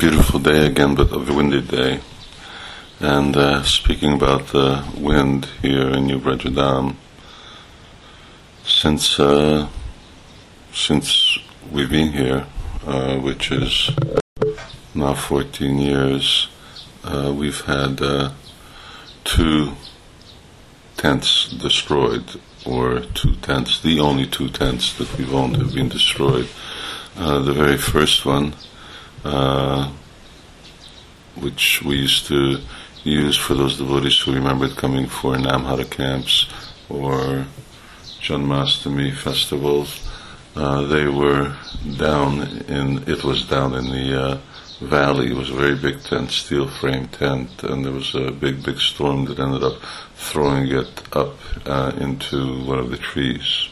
beautiful day again, but a windy day. And uh, speaking about the wind here in New Brajadam, since uh, since we've been here, uh, which is now 14 years, uh, we've had uh, two tents destroyed, or two tents, the only two tents that we've owned have been destroyed. Uh, the very first one, uh, which we used to use for those devotees who remembered coming for Namhara camps or Janmashtami festivals. Uh, they were down in, it was down in the uh, valley. It was a very big tent, steel frame tent, and there was a big, big storm that ended up throwing it up uh, into one of the trees.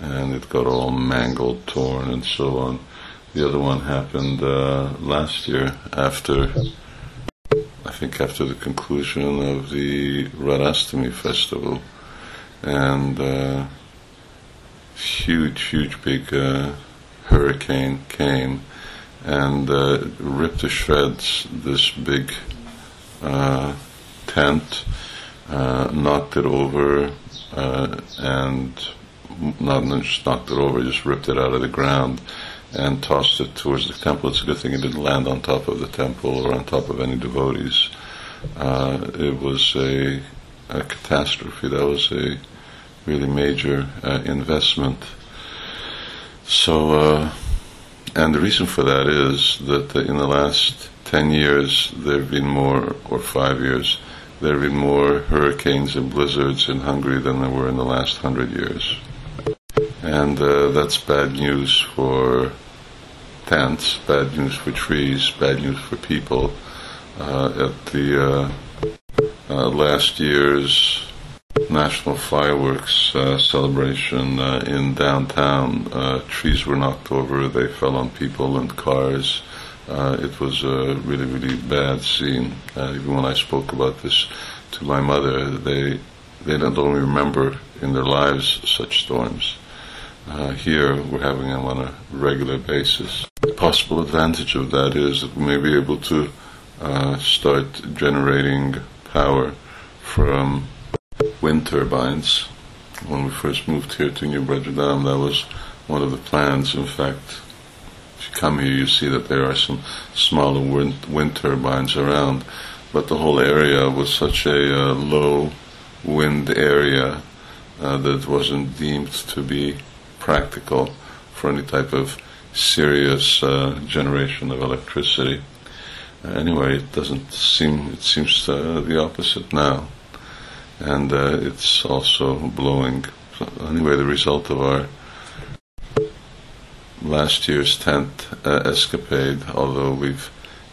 And it got all mangled, torn, and so on. The other one happened uh, last year after I think after the conclusion of the Radhastami festival, and uh, huge, huge, big uh, hurricane came and uh, ripped to shreds this big uh, tent, uh, knocked it over, and not just knocked it over, just ripped it out of the ground and tossed it towards the temple. It's a good thing it didn't land on top of the temple or on top of any devotees. Uh, it was a, a, catastrophe. That was a really major uh, investment. So, uh, and the reason for that is that in the last 10 years, there have been more, or five years, there have been more hurricanes and blizzards in Hungary than there were in the last hundred years and uh, that's bad news for tents, bad news for trees, bad news for people. Uh, at the uh, uh last year's National Fireworks uh, celebration in downtown, trees were knocked over, they fell on people and cars. it was a really, really bad scene. even when I spoke about this to my mother, they they don't only remember in their lives such storms. Uh, here we're having them on a regular basis. The possible advantage of that is that we may be able to uh, start generating power from wind turbines. When we first moved here to New Brajadam, that was one of the plans. In fact, if you come here, you see that there are some smaller wind, wind turbines around, but the whole area was such a uh, low wind area uh, that it wasn't deemed to be practical for any type of serious uh, generation of electricity. Uh, anyway, it doesn't seem, it seems uh, the opposite now. And uh, it's also blowing. So anyway, the result of our last year's tent uh, escapade, although we've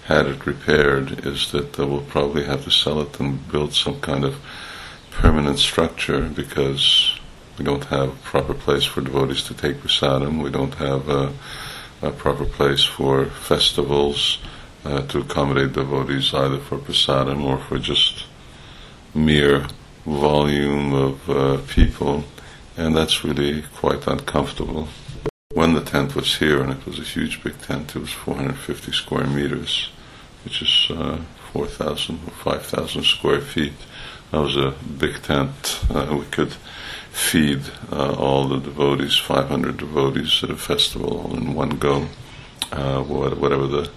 had it repaired, is that we'll probably have to sell it and build some kind of permanent structure because we don't have a proper place for devotees to take prasadam. We don't have a, a proper place for festivals uh, to accommodate devotees either for prasadam or for just mere volume of uh, people, and that's really quite uncomfortable. When the tent was here, and it was a huge big tent, it was 450 square meters, which is uh, 4,000 or 5,000 square feet. That was a big tent. Uh, we could feed uh, all the devotees, 500 devotees at a festival in one go, uh, whatever the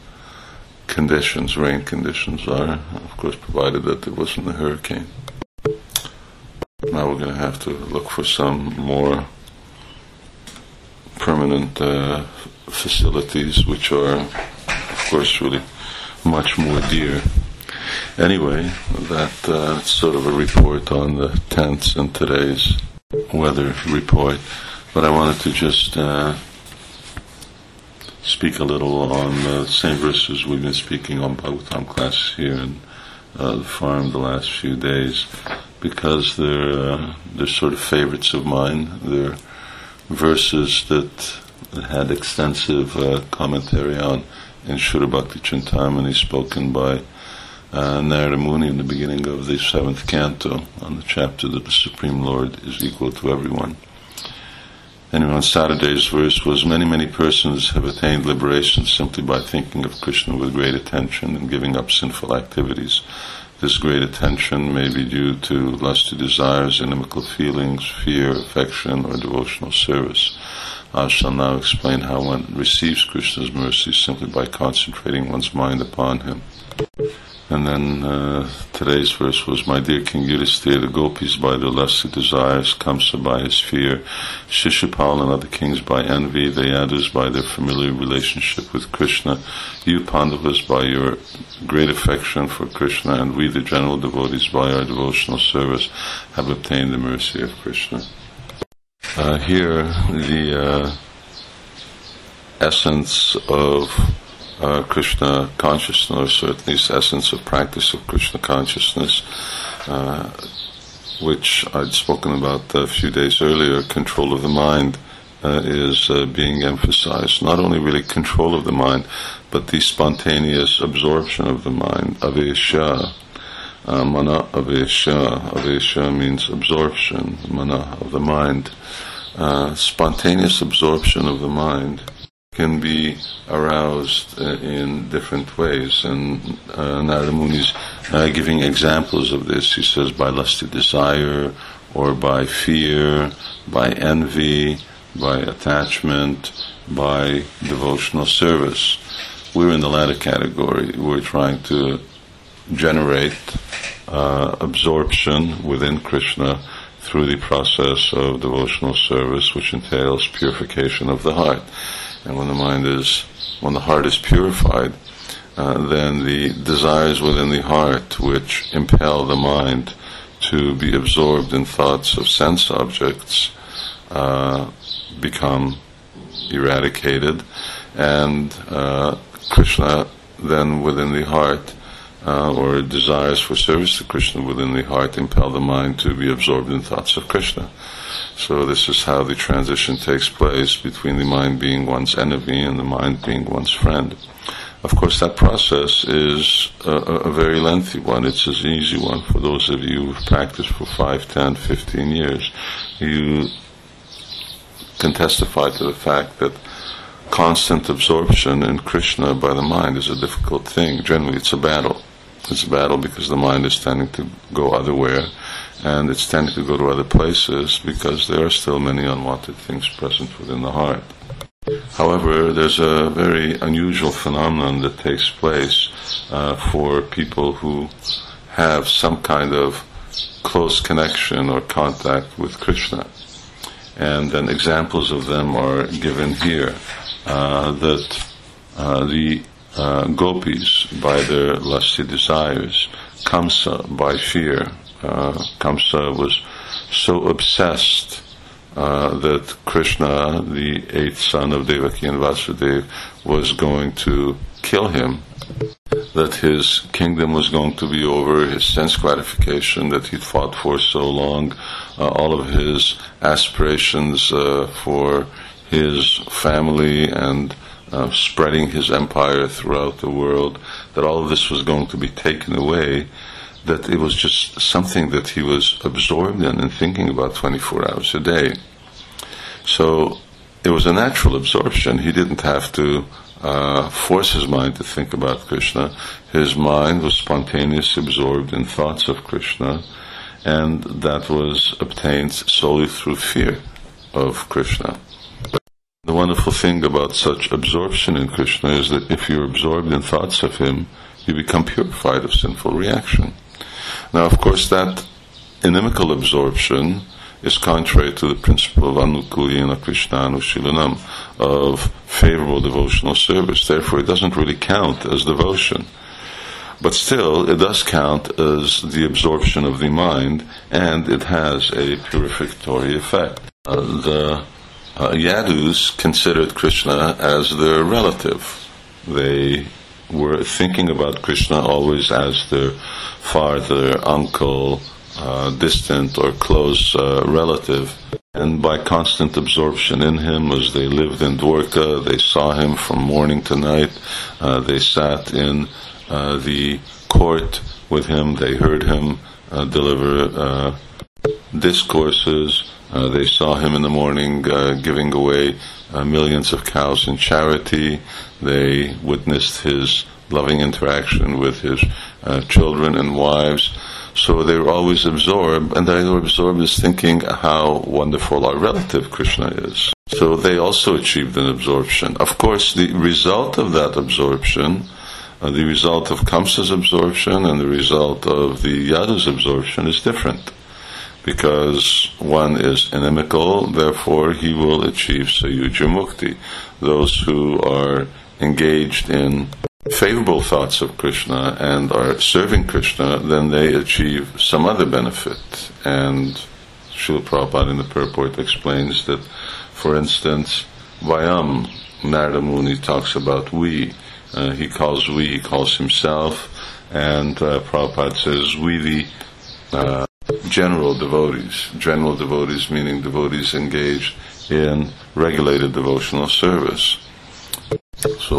conditions, rain conditions are, of course, provided that there wasn't a hurricane. Now we're going to have to look for some more permanent uh, facilities, which are, of course, really much more dear. Anyway, that's uh, sort of a report on the tents and today's weather report, but I wanted to just uh, speak a little on the same verses we've been speaking on Bhagavatam class here in uh, the farm the last few days, because they're uh, they're sort of favorites of mine. They're verses that had extensive uh, commentary on in Shuddha Bhakti Chintamani spoken by uh, Narada Muni in the beginning of the seventh canto on the chapter that the Supreme Lord is equal to everyone. Anyway, on Saturday's verse was many, many persons have attained liberation simply by thinking of Krishna with great attention and giving up sinful activities. This great attention may be due to lusty desires, inimical feelings, fear, affection, or devotional service. I shall now explain how one receives Krishna's mercy simply by concentrating one's mind upon him. And then uh, today's verse was, My dear King Yudhisthira, the gopis by their lusty desires, Kamsa by his fear, Shishupal and other kings by envy, the Yadus by their familiar relationship with Krishna, you Pandavas by your great affection for Krishna, and we the general devotees by our devotional service have obtained the mercy of Krishna. Uh, here, the uh, essence of uh, Krishna consciousness, or at least essence of practice of Krishna consciousness, uh, which I'd spoken about a few days earlier, control of the mind uh, is uh, being emphasized. Not only really control of the mind, but the spontaneous absorption of the mind, avesha. Uh, mana avesha. Avesha means absorption, mana of the mind. Uh, spontaneous absorption of the mind can be aroused uh, in different ways. And uh, Narada Muni is uh, giving examples of this. He says by lusty desire, or by fear, by envy, by attachment, by devotional service. We're in the latter category. We're trying to generate uh, absorption within Krishna through the process of devotional service, which entails purification of the heart. And when the mind is, when the heart is purified, uh, then the desires within the heart which impel the mind to be absorbed in thoughts of sense objects uh, become eradicated, and uh, Krishna then within the heart, uh, or desires for service to Krishna within the heart, impel the mind to be absorbed in thoughts of Krishna. So this is how the transition takes place between the mind being one's enemy and the mind being one's friend. Of course, that process is a, a, very lengthy one. It's an easy one for those of you who've practiced for 5, 10, 15 years. You can testify to the fact that constant absorption in Krishna by the mind is a difficult thing. Generally, it's a battle. It's a battle because the mind is tending to go otherwhere and it's tending to go to other places because there are still many unwanted things present within the heart. However, there's a very unusual phenomenon that takes place uh, for people who have some kind of close connection or contact with Krishna. And then examples of them are given here. Uh, that uh, the uh, gopis, by their lusty desires, Kamsa, by fear, uh, Kamsa was so obsessed uh, that Krishna, the eighth son of Devaki and Vasudeva, was going to kill him, that his kingdom was going to be over, his sense gratification that he'd fought for so long, uh, all of his aspirations uh, for his family and uh, spreading his empire throughout the world, that all of this was going to be taken away that it was just something that he was absorbed in and thinking about 24 hours a day. So it was a natural absorption. He didn't have to uh, force his mind to think about Krishna. His mind was spontaneously absorbed in thoughts of Krishna, and that was obtained solely through fear of Krishna. The wonderful thing about such absorption in Krishna is that if you're absorbed in thoughts of Him, you become purified of sinful reaction. Now, of course, that inimical absorption is contrary to the principle of anukulyena krishnanushilanam, of favorable devotional service. Therefore, it doesn't really count as devotion. But still, it does count as the absorption of the mind, and it has a purificatory effect. Uh, the uh, Yadus considered Krishna as their relative. They were thinking about Krishna always as their father, uncle, uh, distant or close uh, relative. And by constant absorption in him, as they lived in Dwarka, they saw him from morning to night. Uh, they sat in uh, the court with him. They heard him uh, deliver uh, discourses. Uh, they saw him in the morning uh, giving away uh, millions of cows in charity. They witnessed his loving interaction with his uh, children and wives. So they were always absorbed, and they were absorbed thinking how wonderful our relative Krishna is. So they also achieved an absorption. Of course, the result of that absorption, uh, the result of Kamsa's absorption and the result of the Yadu's absorption is different. Because one is inimical, therefore he will achieve Sayujya Mukti. Those who are engaged in favorable thoughts of Krishna and are serving Krishna, then they achieve some other benefit. And Srila Prabhupada in the purport explains that for instance, Vayam, Narada Muni talks about we. Uh, he calls we, he calls himself, and uh, Prabhupada says we the uh, general devotees. General devotees meaning devotees engaged in regulated devotional service. So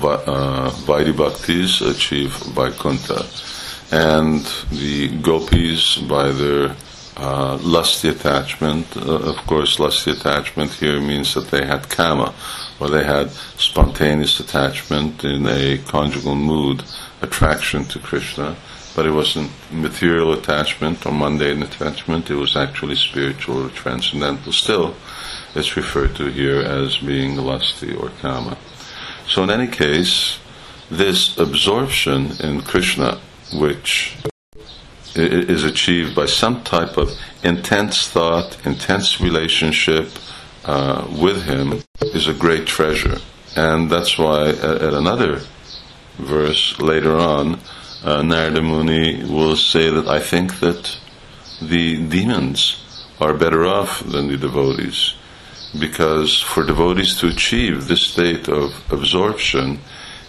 uh, Vaidhi Bhaktis achieve Vaikuntha, and the gopis by their uh, lusty attachment. Uh, of course, lusty attachment here means that they had kama, or they had spontaneous attachment in a conjugal mood, attraction to Krishna. But it wasn't material attachment or mundane attachment, it was actually spiritual or transcendental. Still, it's referred to here as being lusty or kama. So, in any case, this absorption in Krishna, which is achieved by some type of intense thought, intense relationship uh, with Him is a great treasure. And that's why at, another verse later on, uh, Narada Muni will say that I think that the demons are better off than the devotees. Because for devotees to achieve this state of absorption,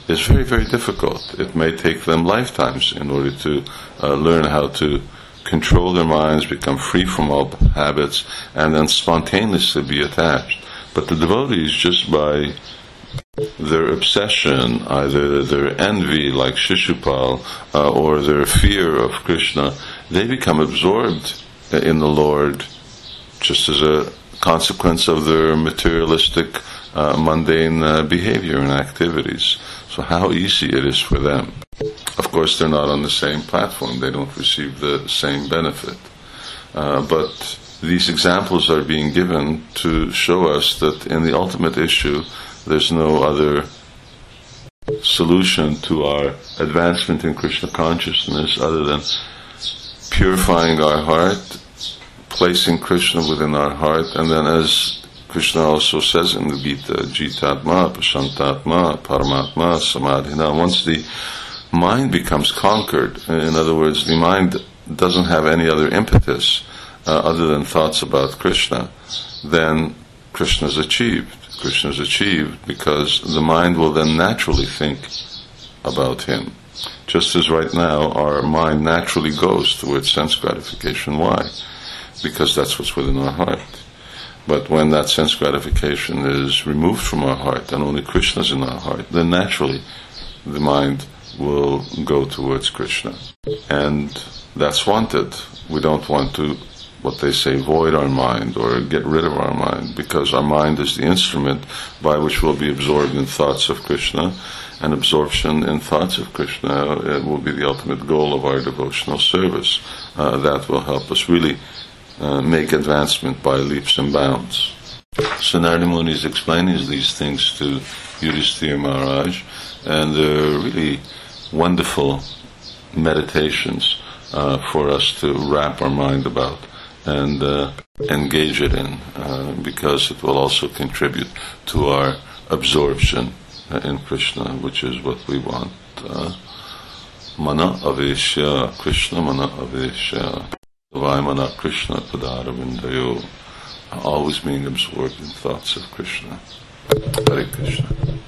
is very, very difficult. It may take them lifetimes in order to uh, learn how to control their minds, become free from all habits, and then spontaneously be attached. But the devotees, just by their obsession, either their envy, like Shishupal, uh, or their fear of Krishna, they become absorbed in the Lord just as a consequence of their materialistic, uh, mundane uh, behavior and activities. So how easy it is for them. Of course, they're not on the same platform. They don't receive the same benefit. Uh, but these examples are being given to show us that in the ultimate issue, there's no other solution to our advancement in Krishna consciousness other than purifying our heart, placing Krishna within our heart, and then as Krishna also says in the Gita, Jitatma, Pashantatma, Paramatma, Samadhina. Once the mind becomes conquered, in other words, the mind doesn't have any other impetus uh, other than thoughts about Krishna, then Krishna is achieved. Krishna is achieved because the mind will then naturally think about him. Just as right now our mind naturally goes towards sense gratification. Why? Because that's what's within our heart. But when that sense gratification is removed from our heart and only Krishna is in our heart, then naturally the mind will go towards Krishna. And that's wanted. We don't want to, what they say, void our mind or get rid of our mind because our mind is the instrument by which we'll be absorbed in thoughts of Krishna. And absorption in thoughts of Krishna uh, will be the ultimate goal of our devotional service. Uh, that will help us really uh, make advancement by leaps and bounds. So Muni is explaining these things to Yudhisthira Maharaj, and they're really wonderful meditations uh, for us to wrap our mind about and uh, engage it in, uh, because it will also contribute to our absorption uh, in Krishna, which is what we want. mana aveshya, Krishna mana aveshya. Vaimana Krishna Padaravindayo, always being absorbed in thoughts of Krishna. Hare Krishna.